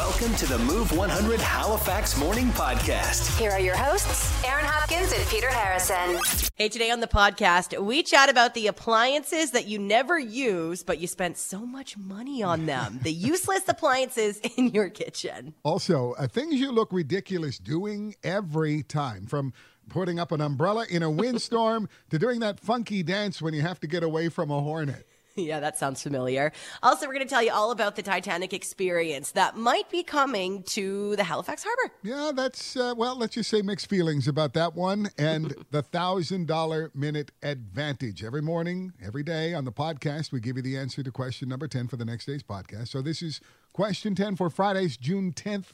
Welcome to the Move 100 Halifax Morning Podcast. Here are your hosts, Aaron Hopkins and Peter Harrison. Hey, today on the podcast, we chat about the appliances that you never use, but you spent so much money on them. the useless appliances in your kitchen. Also, uh, things you look ridiculous doing every time, from putting up an umbrella in a windstorm to doing that funky dance when you have to get away from a hornet. Yeah, that sounds familiar. Also, we're going to tell you all about the Titanic experience that might be coming to the Halifax Harbor. Yeah, that's, uh, well, let's just say mixed feelings about that one and the $1,000 minute advantage. Every morning, every day on the podcast, we give you the answer to question number 10 for the next day's podcast. So this is question 10 for Friday's June 10th,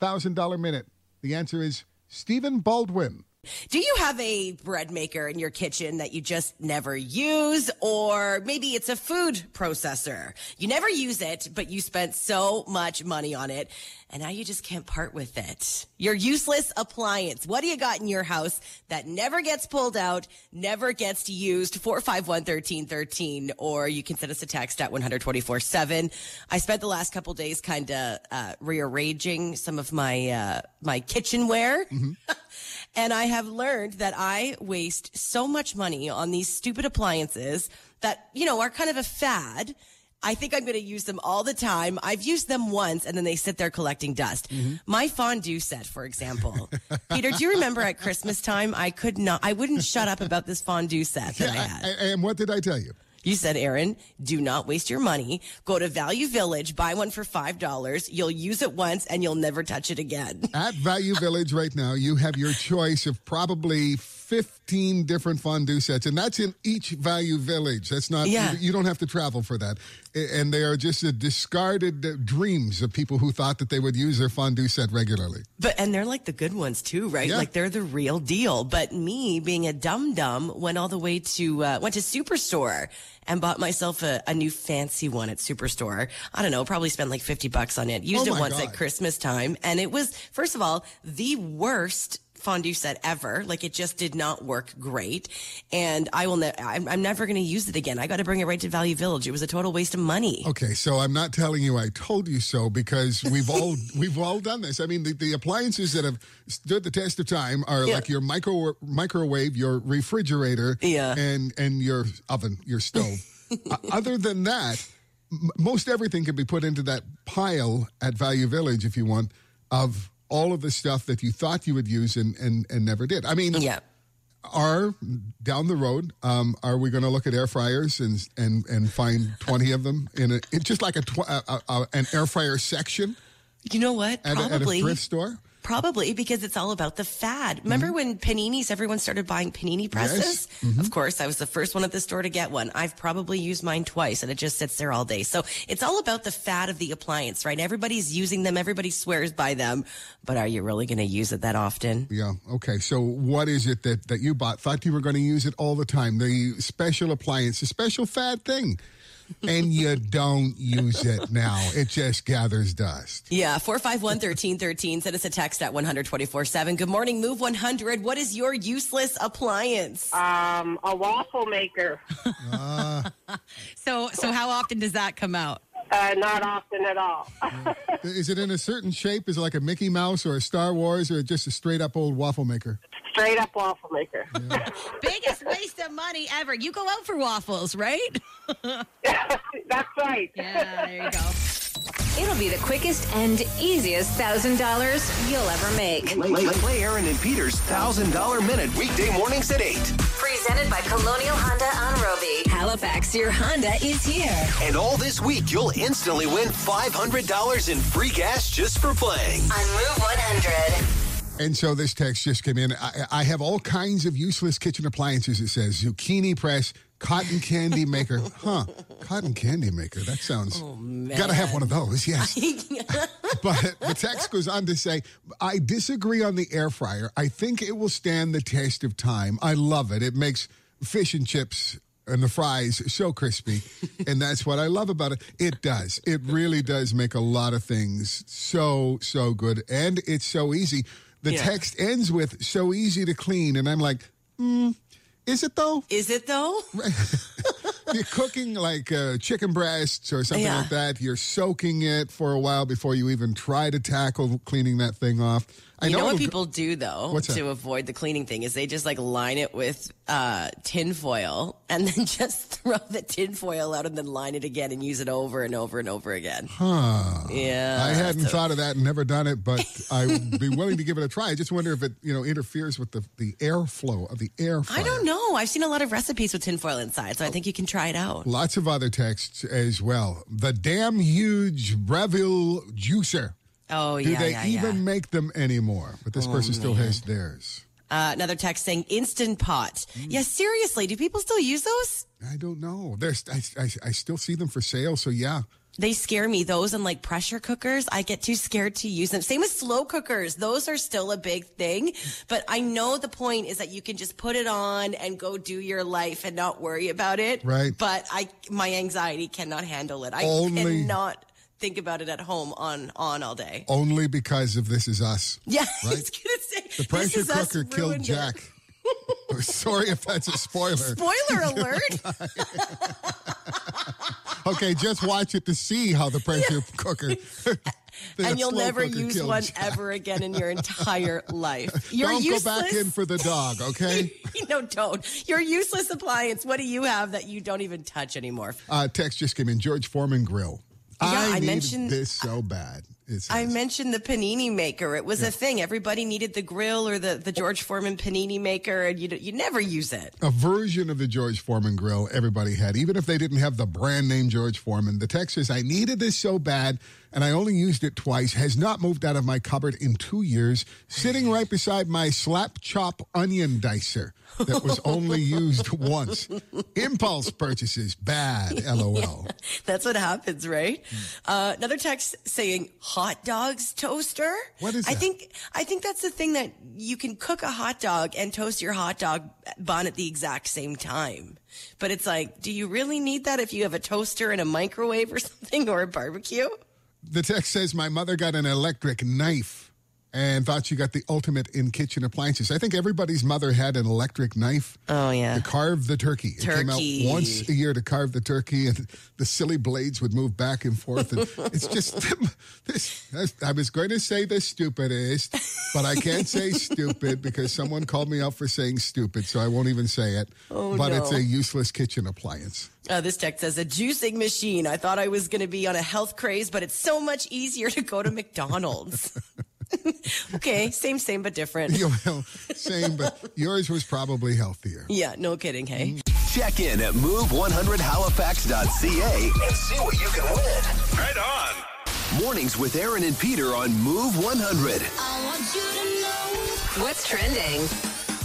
$1,000 minute. The answer is Stephen Baldwin. Do you have a bread maker in your kitchen that you just never use? Or maybe it's a food processor. You never use it, but you spent so much money on it and now you just can't part with it. Your useless appliance. What do you got in your house that never gets pulled out, never gets used? 451 1313, or you can send us a text at 124 7. I spent the last couple days kind of uh, rearranging some of my, uh, my kitchenware. and I have learned that I waste so much money on these stupid appliances that, you know, are kind of a fad. I think I'm going to use them all the time. I've used them once and then they sit there collecting dust. Mm-hmm. My fondue set, for example. Peter, do you remember at Christmas time? I could not, I wouldn't shut up about this fondue set that I had. A- And what did I tell you? You said, Aaron, do not waste your money. Go to Value Village, buy one for $5. You'll use it once and you'll never touch it again. At Value Village right now, you have your choice of probably 15 different fondue sets, and that's in each Value Village. That's not, Yeah. you, you don't have to travel for that. And they are just the discarded uh, dreams of people who thought that they would use their fondue set regularly. But and they're like the good ones too, right? Yeah. Like they're the real deal. But me being a dum dum went all the way to uh, went to Superstore and bought myself a, a new fancy one at Superstore. I don't know, probably spent like fifty bucks on it. Used Oh it once God. at Christmas time, and it was first of all the worst fondue set ever. Like it just did not work great, and I will. Ne- I'm, I'm never going to use it again. I got to bring it right to Value Village. It was a total waste of money. Okay, so I'm not telling you I told you so because we've all we've all done this. I mean, the, the appliances that have stood the test of time are Yeah. like your micro microwave, your refrigerator, Yeah. and and your oven, your stove. Uh, other than that, m- most everything can be put into that pile at Value Village if you want of all of the stuff that you thought you would use and and, and never did. I mean, Yeah. are down the road um, are we going to look at air fryers and and and find 20 of them in a it's just like a, tw- a, a, an air fryer section You know what? at, a, at a Probably. thrift store Probably because it's all about the fad. Remember Mm-hmm. when paninis, everyone started buying panini presses? Mm-hmm. Of course, I was the first one at the store to get one. I've probably used mine twice and it just sits there all day. So it's all about the fad of the appliance, right? Everybody's using them. Everybody swears by them. But are you really going to use it that often? yeah okay so what is it that that you bought thought you were going to use it all the time the special appliance the special fad thing and you don't use it now it just gathers dust Yeah, 451 1313. Send us a text at 124 7. Good morning, Move 100. What is your useless appliance? Um, a waffle maker. So, so how often does that come out? Uh, not often at all. is it in a certain shape is it like a mickey mouse or a star wars or just a straight up old waffle maker Straight up waffle maker. Biggest waste of money ever. You go out for waffles, right? That's right. Yeah, there you go. It'll be the quickest and easiest $1,000 you'll ever make. Play, play Aaron and Peter's $1,000 minute weekday mornings at 8. Presented by Colonial Honda on Robie. Halifax, your Honda is here. And all this week, you'll instantly win $500 in free gas just for playing. On Move 100. And so this text just came in. I, I have all kinds of useless kitchen appliances. It says zucchini press, cotton candy maker. Huh? Cotton candy maker. That sounds. Oh, Gotta have one of those. Yes. but the text goes on to say, I disagree on the air fryer. I think it will stand the test of time. I love it. It makes fish and chips and the fries so crispy. and that's what I love about it. It does. It really does make a lot of things so, so good. And it's so easy. The Yeah. text ends with so easy to clean. And I'm like, hmm, is it though? Is it though? you're cooking like uh, chicken breasts or something Yeah. like that. You're soaking it for a while before you even try to tackle cleaning that thing off. I you know, what it'll- people do though to avoid the cleaning thing is they just like line it with uh, tin foil and then just throw the tin foil out and then line it again and use it over and over and over again. Huh. Yeah. I hadn't so- thought of that and never done it, but I would be willing to give it a try. I just wonder if it, you know, interferes with the, the airflow of the air fryer. I don't know. I've seen a lot of recipes with tinfoil inside, so I think you can try it out. Lots of other texts as well. The damn huge Breville juicer. Oh Do they yeah, even yeah. make them anymore? But this person still has theirs. Uh, another text saying instant pot. Mm. Yeah, seriously, do people still use those? I don't know. There's, I, I, I still see them for sale. So yeah, They scare me. Those and like pressure cookers, I get too scared to use them. Same with slow cookers. Those are still a big thing. But I know the point is that you can just put it on and go do your life and not worry about it. Right. But I, my anxiety cannot handle it. I Only- cannot think about it at home on, on all day. only because of This Is Us. Yeah, Right. I was gonna say The This pressure cooker killed. Jack. Sorry if that's a spoiler. Spoiler alert! Okay, just watch it to see how the pressure cooker. the and you'll never use one Jack. ever again in your entire life. You're Don't useless. go back in for the dog, okay? no, don't. Your useless appliance. What do you have that you don't even touch anymore? Uh, text just came in. George Foreman grill. I, I mentioned- this so bad. I mentioned the panini maker. It was a thing. Everybody needed the grill or the, the George Foreman panini maker, and you you never use it. a version of the George Foreman grill everybody had, even if they didn't have the brand name George Foreman. The text says, I needed this so bad, and I only used it twice, has not moved out of my cupboard in two years, sitting right beside my slap chop onion dicer that was only used once. Impulse purchases, bad, lol. That's what happens, right? Hmm. Uh, another text saying hot dogs toaster. What is that? I think I think that's the thing that you can cook a hot dog and toast your hot dog bun at the exact same time. But it's like, do you really need that if you have a toaster and a microwave or something or a barbecue? The text says, My mother got an electric knife and thought she got the ultimate in kitchen appliances. I think everybody's mother had an electric knife. Oh yeah. to carve the turkey. It Turkey. came out once a year to carve the turkey, and the silly blades would move back and forth. And it's just this. I was going to say the stupidest, but I can't say stupid because someone called me out for saying stupid, so I won't even say it. Oh, but no. it's a useless kitchen appliance. Uh, this text says a juicing machine. I thought I was going to be on a health craze, but it's so much easier to go to McDonald's. okay, same, same, but different. You know, same, but yours was probably healthier. Yeah, no kidding. Hey. Mm. Check in at move100halifax.ca and see what you can win. Right on. Mornings with Aaron and Peter on Move 100. What's trending?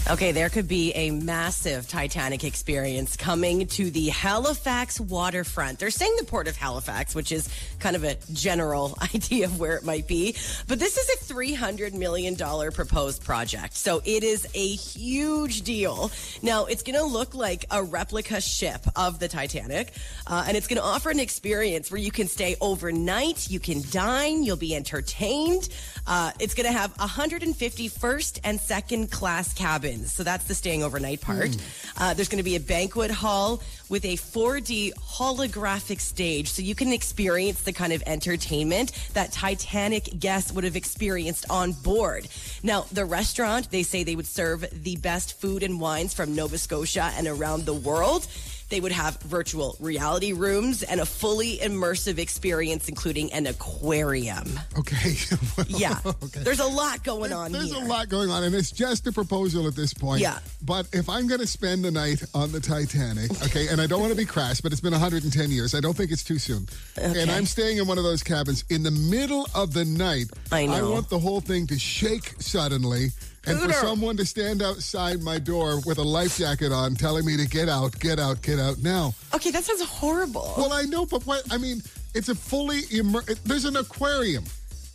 Okay, there could be a massive Titanic experience coming to the Halifax waterfront. They're saying the port of Halifax, which is kind of a general idea of where it might be. But this is a $300 million proposed project. So it is a huge deal. Now, it's going to look like a replica ship of the Titanic, uh, and it's going to offer an experience where you can stay overnight, you can dine, you'll be entertained. Uh, it's going to have 150 first and second class cabins. So that's the staying overnight part. Uh, there's going to be a banquet hall with a 4D holographic stage. So you can experience the kind of entertainment that Titanic guests would have experienced on board. Now, the restaurant, they say they would serve the best food and wines from Nova Scotia and around the world. They would have virtual reality rooms and a fully immersive experience, including an aquarium. Okay. Yeah. okay. There's a lot going on There's here. a lot going on, and it's just a proposal at this point. Yeah. But if I'm going to spend the night on the Titanic, okay, and I don't want to be crass, but it's been 110 years. I don't think it's too soon. Okay. And I'm staying in one of those cabins in the middle of the night. I know. I want the whole thing to shake suddenly. And for someone to stand outside my door with a life jacket on, telling me to get out, get out, get out now. Okay, that sounds horrible. Well, I know, but what? I mean, it's a fully immer- There's an aquarium.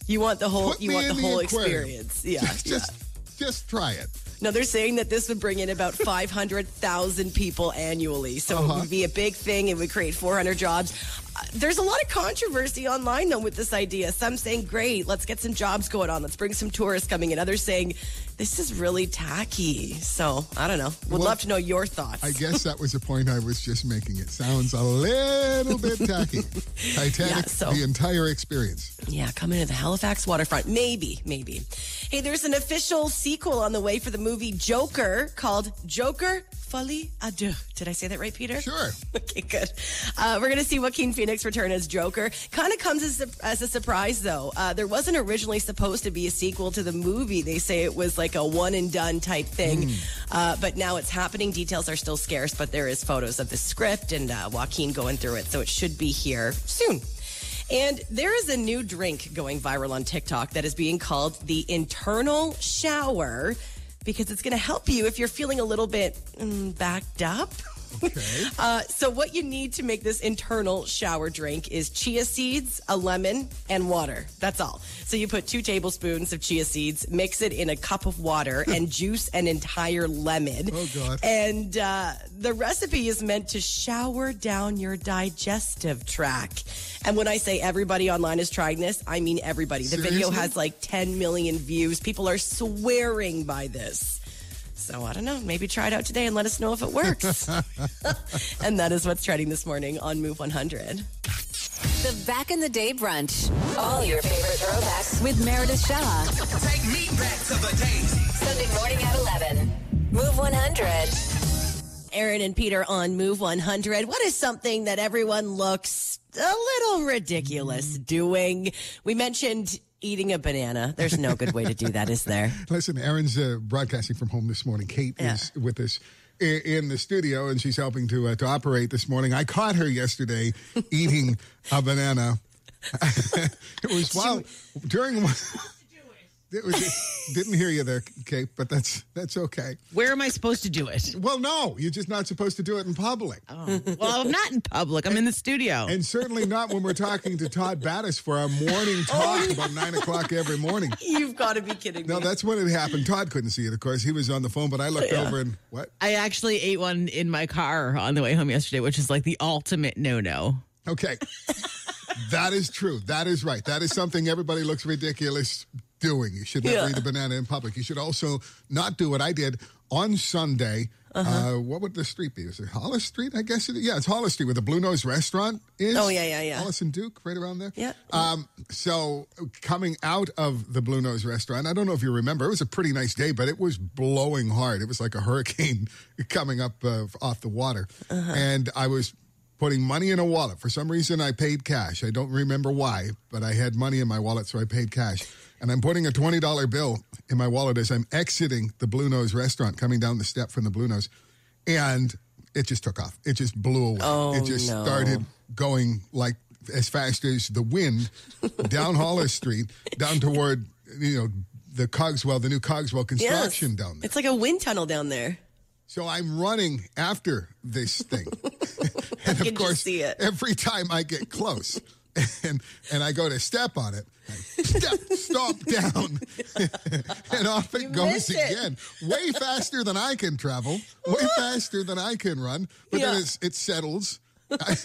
you want the whole Put you want the the whole aquarium. experience. Yeah. Just, yeah. just, just try it. No, they're saying that this would bring in about 500,000 people annually. So Uh-huh. it would be a big thing. It would create 400 jobs. Uh, There's a lot of controversy online, though, with this idea. Some saying, great, let's get some jobs going on. Let's bring some tourists coming in. Others saying, this is really tacky. So I don't know. Would Well, love to know your thoughts. I guess that was the point I was just making. It sounds a little bit tacky. Titanic, Yeah, so- the entire experience. Yeah, coming to the Halifax waterfront. Maybe, maybe. Hey, there's an official sequel on the way for the movie Joker called Joker Folie à Deux. Did I say that right, Peter? Sure. Okay, good. Uh, we're going to see Joaquin Phoenix return as Joker. Kind of comes as a, as a surprise, though. Uh, there wasn't originally supposed to be a sequel to the movie. They say it was like a one and done type thing. Uh, but now it's happening. Details are still scarce, but there is photos of the script and uh, Joaquin going through it. So it should be here soon. And there is a new drink going viral on TikTok that is being called the internal shower because it's going to help you if you're feeling a little bit mm, backed up. Okay. Uh, so what you need to make this internal shower drink is chia seeds, a lemon, and water. That's all. So you put two tablespoons of chia seeds, mix it in a cup of water, and juice an entire lemon. Oh, God. And uh, the recipe is meant to shower down your digestive tract. And when I say everybody online is trying this, I mean everybody. The video has like 10 million views. People are swearing by this. So I don't know. Maybe try it out today and let us know if it works. and that is what's trending this morning on Move 100. The Back in the Day Brunch. All your favorite throwbacks with Meredith Shaw. Take me back to the days. Sunday morning at 11. Move 100. Aaron and Peter on Move 100. What is something that everyone looks a little ridiculous doing? We mentioned eating a banana. There's no good way to do that, is there? Listen, Erin's uh, broadcasting from home this morning. Kate is with us in the studio, and she's helping to uh, to operate this morning. I caught her yesterday eating a banana. it was while during. Didn't hear you there, Kate, but that's that's okay. Where am I supposed to do it? Well, no, you're just not supposed to do it in public, oh, Well, I'm not in public. I'm in the studio. and certainly not when we're talking to Todd Battis for our morning oh, talk about nine o'clock every morning. You've got to be kidding me. No, that's when it happened. Todd couldn't see it, of course. He was on the phone, but I looked over and what? I actually ate one in my car on the way home yesterday, which is like the ultimate no-no. Okay. that is true. That is right. That is something everybody looks ridiculous doing. You should never Yeah. eat a banana in public. You should also not do what I did on Sunday. uh Uh-huh. what would the street be? Is it Hollis Street? I guess it Yeah, it's Hollis Street where the Blue Nose restaurant is. Oh, yeah, yeah, yeah. Hollis and Duke, right around there. Yeah. Um, so coming out of the Blue Nose restaurant, I don't know if you remember, it was a pretty nice day, but it was blowing hard. It was like a hurricane coming up uh, off the water. Uh-huh. And I was putting money in a wallet. For some reason, I paid cash. I don't remember why, but I had money in my wallet, so I paid cash. And I'm putting a $20 bill in my wallet as I'm exiting the Blue Nose restaurant, coming down the step from the Blue Nose. And it just took off. It just blew away. Oh, it just no. started going like as fast as the wind down Hollis Street, down toward, you know, the Cogswell, the new Cogswell Yes. construction down there. It's like a wind tunnel down there. So I'm running after this thing. and of course, see it. every time I get close and and I go to step on it, I step, stop down, and off it goes missed it. again. Way faster than I can travel, way faster than I can run. But then Yeah. it's, it settles. I,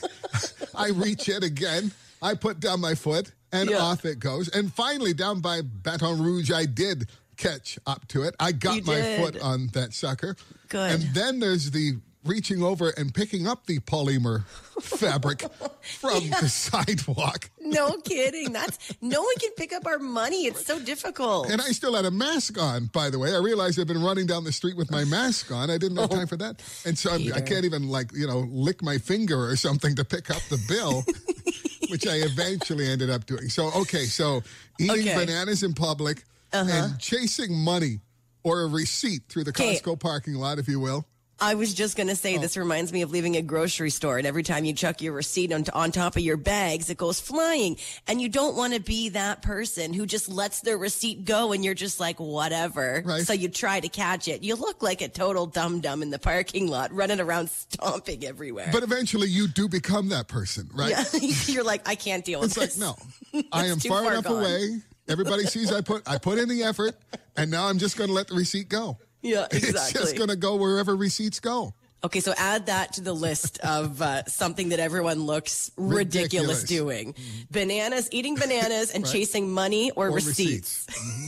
I reach it again. I put down my foot, and Yeah. off it goes. And finally, down by Baton Rouge, I did catch up to it. I got You my foot on that sucker. Good. And then there's the reaching over and picking up the polymer fabric from the sidewalk. No kidding. That's no one can pick up our money. It's so difficult. And I still had a mask on, by the way. I realized I've been running down the street with my mask on. I didn't have time for that. And so I'm, I can't even, like, you know, lick my finger or something to pick up the bill, which I eventually ended up doing. So, okay, so eating Okay. Uh-huh. bananas in public and chasing money or a receipt through the Costco parking lot, if you will. I was just going to say Oh. this reminds me of leaving a grocery store, and every time you chuck your receipt on, on top of your bags, it goes flying. And you don't want to be that person who just lets their receipt go, and you're just like, whatever. Right. So you try to catch it. You look like a total dum dum in the parking lot, running around stomping everywhere. But eventually you do become that person, right? yeah, you're like, I can't deal with It's like, this. no, I am far, far enough gone. away Everybody sees I put I put in the effort, and now I'm just going to let the receipt go. Yeah, exactly. It's just going to go wherever receipts go. Okay, so add that to the list of uh, something that everyone looks ridiculous, Ridiculous. doing: bananas, eating bananas, and chasing money or, Or receipts.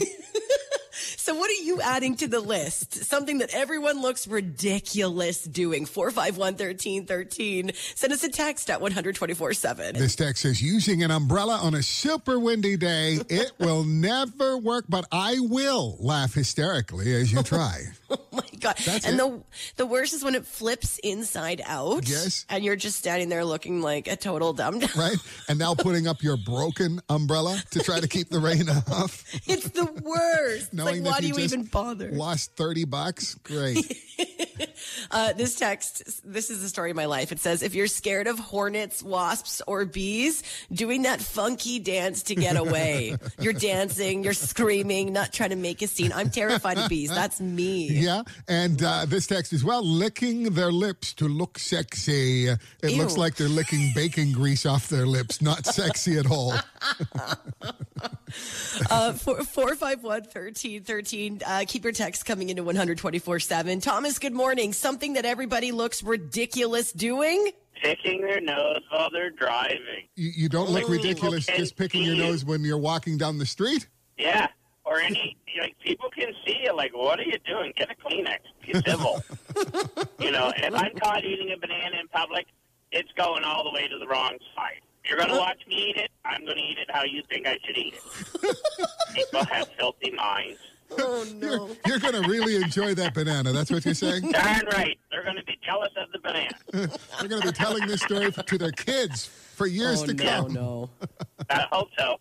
So, what are you adding to the list? Something that everyone looks ridiculous doing. Four five one thirteen thirteen. Send us a text at one hundred twenty four seven. This text says using an umbrella on a super windy day, it will never work, but I will laugh hysterically as you try. Oh my god! That's and it. the the worst is when it flips inside out. Yes. and you're just standing there looking like a total dum dum. right? And now putting up your broken umbrella to try to keep the rain off. It's the worst. Knowing like, that why do you you even bother? Lost 30 bucks. Great. Uh, this text, this is the story of my life. It says, if you're scared of hornets, wasps, or bees, doing that funky dance to get away. you're dancing, you're screaming, not trying to make a scene. I'm terrified of bees. That's me. Yeah. And uh, this text as well licking their lips to look sexy. It looks like they're licking bacon grease off their lips. Not sexy at all. Uh, four, 451 1313. Uh, keep your text coming into 124 7. Thomas, good morning. Something that everybody looks ridiculous doing? picking their nose while they're driving. You, you don't look Only ridiculous people just picking your nose when you're walking down the street. Yeah. Or any, like, people can see you, like, what are you doing? Get a Kleenex. Be civil. you know, if I'm caught eating a banana in public, it's going all the way to the wrong side. You're going to watch me eat it. I'm going to eat it how you think I should eat it. people have filthy minds. Oh, no. You're going to really enjoy that banana. That's what you're saying? Darn right. They're going to be jealous of the banana. They're going to be telling this story to their kids for years Oh, to no, come. no. I hope so.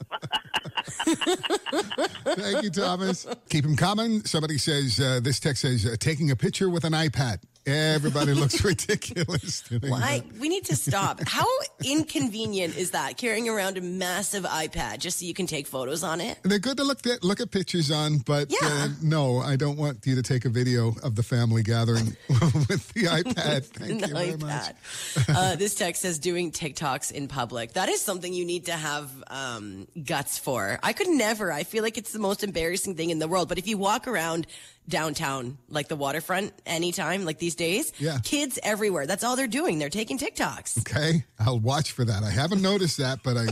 Thank you, Thomas. Keep them coming. Somebody says, uh, this text says, uh, taking a picture with an iPad. Everybody looks ridiculous. Why? that. We need to stop. How inconvenient is that? Carrying around a massive iPad just so you can take photos on it? They're good to look at, look at pictures on, but uh, Yeah. no, I don't want you to take a video of the family gathering with the iPad. Thank An you very much. uh, this text says doing TikToks in public. That is something you need to have um, guts for. I could never. I feel like it's the most embarrassing thing in the world. But if you walk around downtown, like the waterfront, anytime, like these days, Yeah. kids everywhere. That's all they're doing. They're taking TikToks. Okay, I'll watch for that. I haven't noticed that, but I,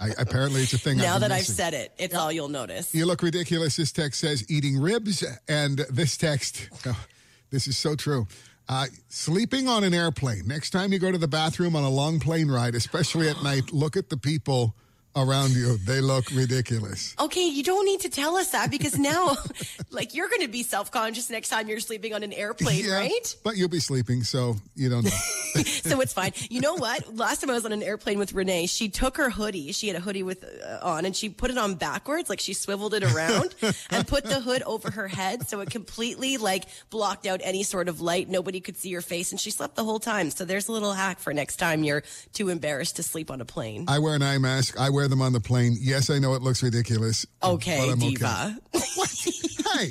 I apparently it's a thing. Now I've that I've said it, it's all you'll notice. You look ridiculous. This text says eating ribs, and this text, oh, this is so true. Uh, sleeping on an airplane. Next time you go to the bathroom on a long plane ride, especially at night, look at the people around you. They look ridiculous. Okay, you don't need to tell us that because now, like, you're going to be self conscious next time you're sleeping on an airplane, Yeah, right? But you'll be sleeping, so you don't know. so it's fine. You know what? Last time I was on an airplane with Renee, she took her hoodie. She had a hoodie with uh, on, and she put it on backwards, like she swiveled it around, and put the hood over her head, so it completely like blocked out any sort of light. Nobody could see her face, and she slept the whole time. So there's a little hack for next time you're too embarrassed to sleep on a plane. I wear an eye mask. I wear them on the plane. Yes, I know it looks ridiculous. Okay, but I'm diva. Hey,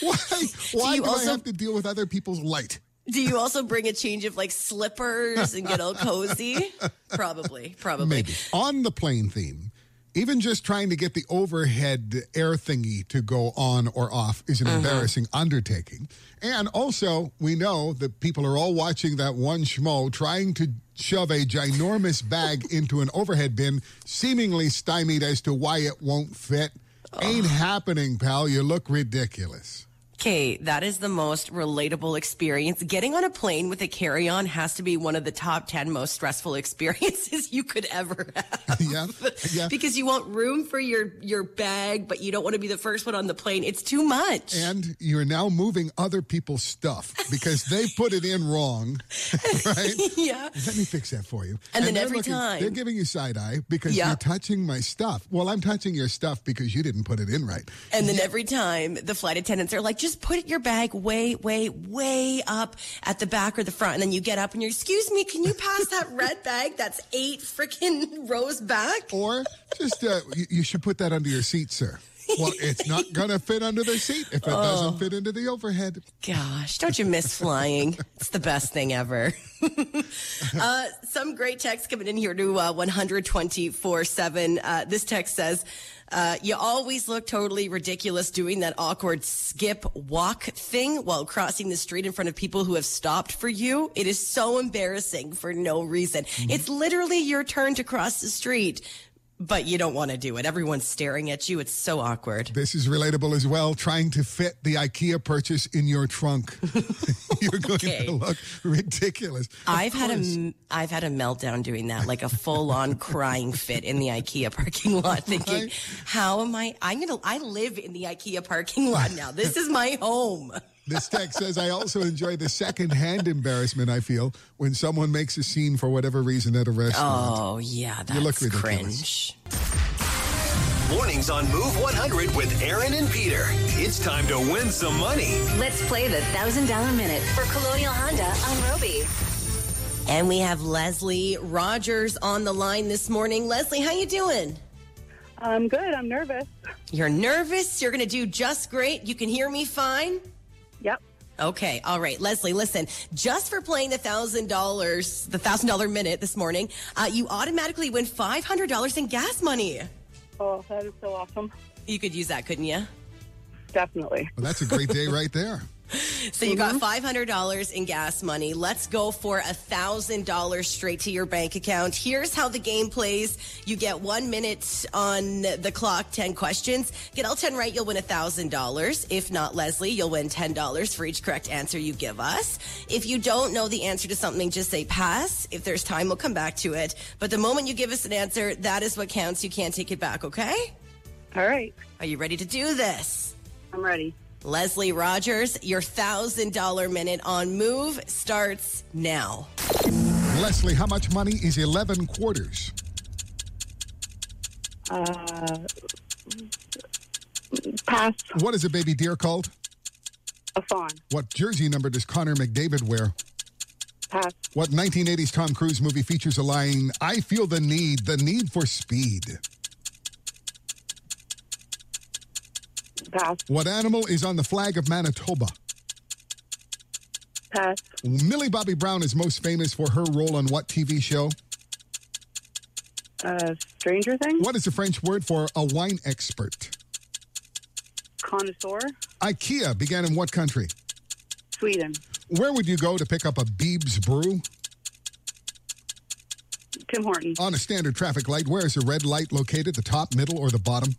why? Why you do also- I have to deal with other people's light? Do you also bring a change of like slippers and get all cozy? Probably, probably. Maybe. On the plane theme, even just trying to get the overhead air thingy to go on or off is an Uh-huh. embarrassing undertaking. And also, we know that people are all watching that one schmo trying to shove a ginormous bag into an overhead bin, seemingly stymied as to why it won't fit. Ain't happening, pal. You look ridiculous. Okay, that is the most relatable experience. Getting on a plane with a carry on has to be one of the top 10 most stressful experiences you could ever have. Yeah. Yeah. Because you want room for your, your bag, but you don't want to be the first one on the plane. It's too much. And you're now moving other people's stuff because they put it in wrong, right? yeah. Let me fix that for you. And then they're every time- they're giving you side eye because Yeah. you're touching my stuff. Well, I'm touching your stuff because you didn't put it in right. And then every time the flight attendants are like, just put your bag way, way, way up at the back or the front. And then you get up and you're, excuse me, can you pass that red bag that's eight freaking rows back? Or just uh, you, you should put that under your seat, sir. Well, it's not going to fit under the seat if it Oh. doesn't fit into the overhead. Gosh, don't you miss flying? It's the best thing ever. uh, some great text coming in here to uh, 124 7. Uh, this text says, uh, You always look totally ridiculous doing that awkward skip walk thing while crossing the street in front of people who have stopped for you. It is so embarrassing for no reason. It's literally your turn to cross the street, but you don't want to do it. Everyone's staring at you. It's so awkward. This is relatable as well. Trying to fit the IKEA purchase in your trunk. You're going Okay. to look ridiculous. I've had a I've had a meltdown doing that, like a full on crying fit in the IKEA parking lot, thinking, Right. "How am I? I'm gonna. I live in the IKEA parking lot now. This is my home." This text says, I also enjoy the secondhand embarrassment I feel when someone makes a scene for whatever reason at a restaurant. Oh yeah, that's look ridiculous. cringe. Mornings on Move 100 with Aaron and Peter. It's time to win some money. Let's play the $1,000 minute for Colonial Honda on Robie. And we have Leslie Rogers on the line this morning. Leslie, how you doing? I'm good. I'm nervous. You're nervous. You're gonna do just great. You can hear me fine. Yep. Okay, all right, Leslie. Listen, just for playing the thousand dollars, the thousand dollar minute this morning, uh, you automatically win five hundred dollars in gas money. Oh, that is so awesome. You could use that, couldn't you? Definitely. Well, that's a great day right there. So you got mm-hmm. five hundred dollars in gas money. Let's go for a thousand dollars straight to your bank account. Here's how the game plays: you get one minute on the clock, ten questions. Get all ten right, you'll win a thousand dollars. If not, Leslie, you'll win ten dollars for each correct answer you give us. If you don't know the answer to something, just say pass. If there's time, we'll come back to it. But the moment you give us an answer, that is what counts. You can't take it back. Okay? All right. Are you ready to do this? I'm ready. Leslie Rogers, your thousand dollar minute on move starts now. Leslie, how much money is 11 quarters? Uh, pass. What is a baby deer called? A fawn. What jersey number does Connor McDavid wear? Pass. What 1980s Tom Cruise movie features a line, I feel the need, the need for speed? Pass. What animal is on the flag of Manitoba? Pass. Millie Bobby Brown is most famous for her role on what TV show? Uh, Stranger Things. What is the French word for a wine expert? Connoisseur. IKEA began in what country? Sweden. Where would you go to pick up a Biebs brew? Tim Hortons. On a standard traffic light, where is the red light located? The top, middle, or the bottom?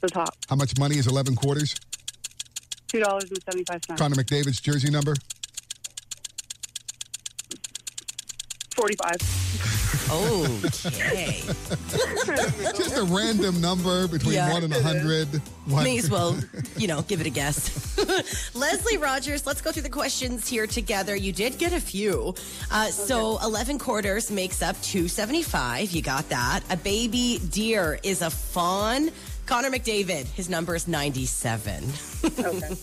The top. How much money is 11 quarters? Two dollars and seventy-five cents. Connor McDavid's jersey number? Forty-five. Okay. Just a random number between Yeah. 1 and 100. What? May as well, you know, give it a guess. Leslie Rogers, let's go through the questions here together. You did get a few. Uh, So 11 quarters makes up 275. You got that. A baby deer is a fawn. Connor McDavid, his number is 97. Okay.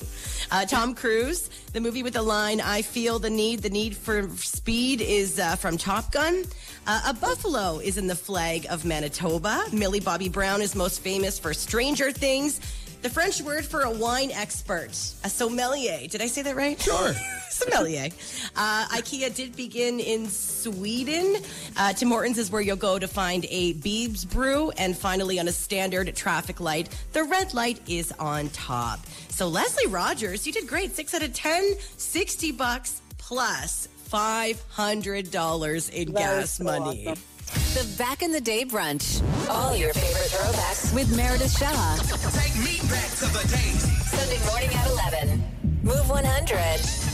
Uh, Tom Cruise, the movie with the line, I feel the need, the need for speed is uh, from Top Gun. Uh, a buffalo is in the flag of Manitoba. Millie Bobby Brown is most famous for Stranger Things. The French word for a wine expert, a sommelier. Did I say that right? Sure. Sommelier. Uh, IKEA did begin in Sweden. Uh, Tim Hortons is where you'll go to find a Biebs brew. And finally, on a standard traffic light, the red light is on top. So, Leslie Rogers, you did great. Six out of 10, 60 bucks plus $500 in That gas so money. awesome. The Back in the Day Brunch. All your favorite throwbacks with Meredith Shaw. Take me back to the days. Sunday morning at 11. Move 100.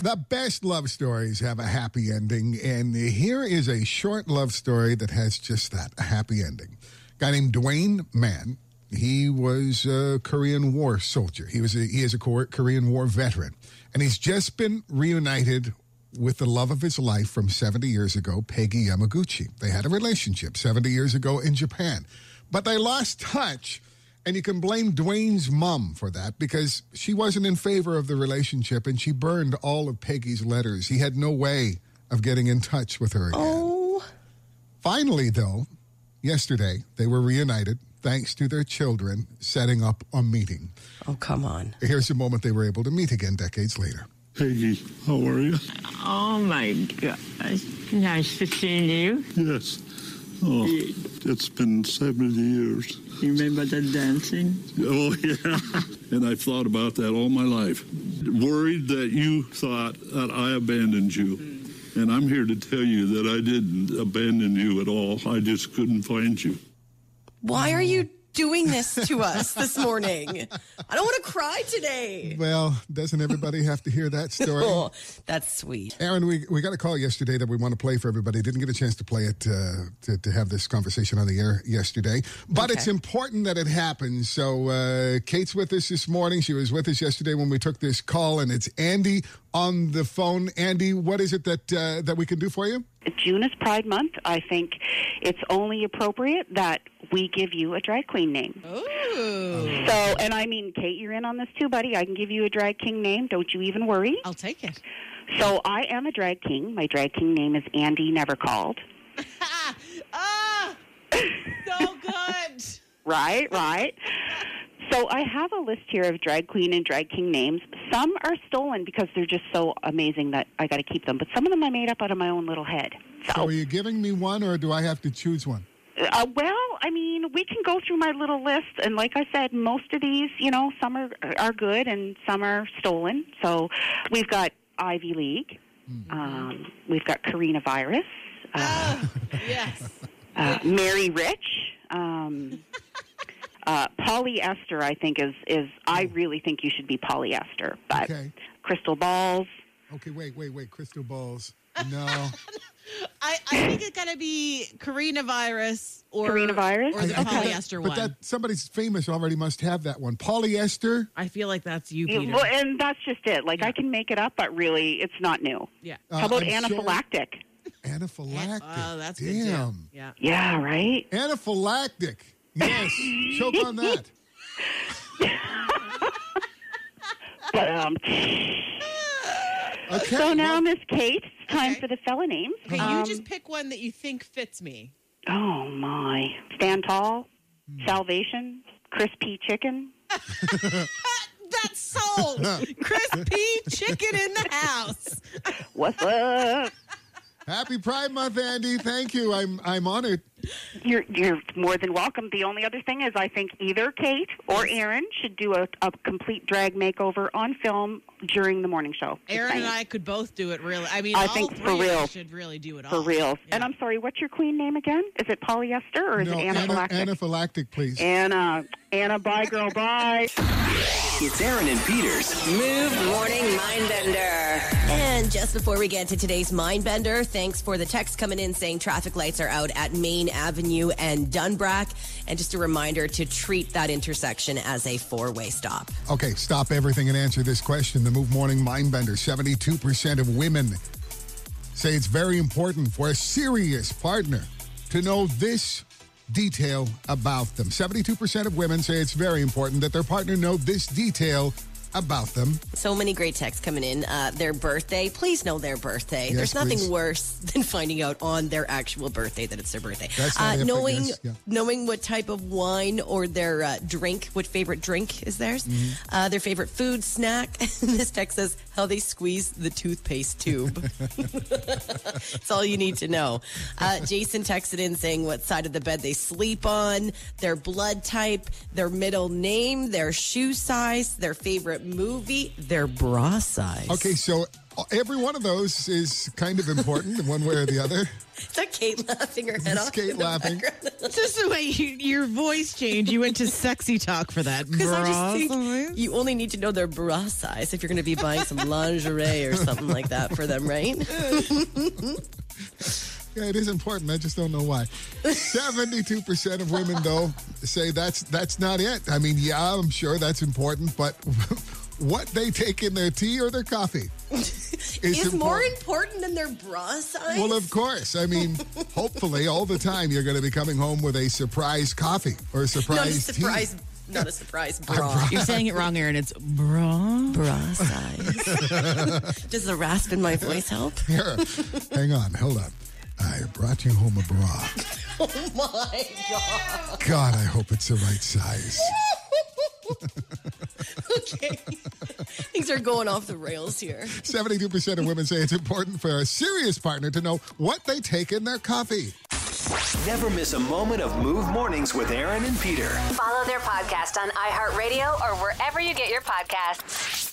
The best love stories have a happy ending, and here is a short love story that has just that a happy ending. A guy named Dwayne Mann. He was a Korean War soldier. He was a, he is a Korean War veteran, and he's just been reunited with the love of his life from 70 years ago, Peggy Yamaguchi. They had a relationship 70 years ago in Japan, but they lost touch. And you can blame Dwayne's mom for that because she wasn't in favor of the relationship and she burned all of Peggy's letters. He had no way of getting in touch with her again. Oh, Finally, though, yesterday they were reunited. thanks to their children setting up a meeting. Oh, come on. Here's the moment they were able to meet again decades later. Peggy, how are you? Oh my gosh. Nice to see you. Yes. Oh, it's been 70 years. You remember the dancing? Oh, yeah. and I've thought about that all my life. Worried that you thought that I abandoned you. And I'm here to tell you that I didn't abandon you at all. I just couldn't find you. Why are you doing this to us this morning? I don't want to cry today. Well, doesn't everybody have to hear that story? Oh, that's sweet. Aaron, we, we got a call yesterday that we want to play for everybody. Didn't get a chance to play it uh, to, to have this conversation on the air yesterday, but Okay. it's important that it happens. So uh, Kate's with us this morning. She was with us yesterday when we took this call, and it's Andy on the phone. Andy, what is it that uh, that we can do for you? June is Pride Month. I think it's only appropriate that we give you a drag queen name. Ooh. So, and I mean, Kate, you're in on this too, buddy. I can give you a drag king name. Don't you even worry. I'll take it. So, I am a drag king. My drag king name is Andy Never Called. Ah, so good. Right, right. So I have a list here of drag queen and drag king names. Some are stolen because they're just so amazing that I got to keep them. But some of them I made up out of my own little head. So, So, are you giving me one, or do I have to choose one? uh, well, I mean, we can go through my little list, and like I said, most of these, you know, some are are good and some are stolen. So we've got Ivy League. Um, we've got Karina Virus. Uh, Yes. uh, Mary Rich. Um, uh, polyester, I think is is. I really think you should be polyester. But Okay. crystal balls. Okay, wait, wait, wait. Crystal balls. No. I, I think it's gotta be coronavirus or Coronavirus? or the I- I that- polyester but one. that somebody's famous already must have that one. Polyester. I feel like that's you, You- Peter. well, and that's just it. Like I can make it up, but really, it's not new. yeah. Uh, How about I'm sure- anaphylactic? Anaphylactic. Oh, that's good Damn. too. Yeah. Yeah, right. Anaphylactic. Yes. Choke on that. But um, Okay. so now, well, Miss Kate, it's time Okay. for the fella names. Okay, Um, you just pick one that you think fits me. Oh my! Stand tall, Salvation, crispy chicken. That's sold. Crispy chicken in the house. What's up? happy Pride Month, Andy. Thank you. I'm I'm honored. You're you're more than welcome. The only other thing is, I think either Kate or Aaron should do a, a complete drag makeover on film during the morning show. Aaron and. I could both do it. Really, I mean, I all think three for real. should really do it for all real. Yeah. And I'm sorry, what's your queen name again? Is it polyester or is no, it ana- anaphylactic? anaphylactic, please. Anna, Anna, bye, girl, bye. It's Aaron and Peter's Move Morning Mindbender. And just before we get to today's Mindbender, thanks for the text coming in saying traffic lights are out at Main Avenue and Dunbrack. And just a reminder to treat that intersection as a four way stop. Okay, stop everything and answer this question. The Move Morning Mindbender 72% of women say it's very important for a serious partner to know this detail about them. 72% of women say it's very important that their partner know this detail about them. So many great texts coming in. Uh, their birthday, please know their birthday. Yes, There's nothing please. worse than finding out on their actual birthday that it's their birthday. Uh, knowing yeah. knowing what type of wine or their uh, drink, what favorite drink is theirs, Mm-hmm. uh, their favorite food snack. this text says how they squeeze the toothpaste tube. That's all you need to know. Uh, Jason texted in saying what side of the bed they sleep on, their blood type, their middle name, their shoe size, their favorite movie, their bra size. Okay, so uh, every one of those is kind of important in one way or the other. Is that Kate laughing her head It's off? Kate laughing. background? Just the way you, your voice changed. You went to sexy talk for that. Because I Bra just think size? you only need to know their bra size if you're going to be buying some lingerie or something like that for them, right? Yeah, it is important. I just don't know why. Seventy-two percent of women, though, say that's that's not it. I mean, yeah, I'm sure that's important, but what they take in their tea or their coffee is Is more important. important than their bra size? Well, of course. I mean, hopefully, all the time you're going to be coming home with a surprise coffee or a surprise not a tea. surprise, not a surprise bra. bra. You're saying it wrong, Aaron. It's bra. bra size. Does the rasp in my voice help? Here, hang on, hold on. I brought you home a bra. Oh my God. God, I hope it's the right size. okay. Things are going off the rails here. 72% of women say it's important for a serious partner to know what they take in their coffee. Never miss a moment of Move Mornings with Aaron and Peter. Follow their podcast on iHeartRadio or wherever you get your podcasts.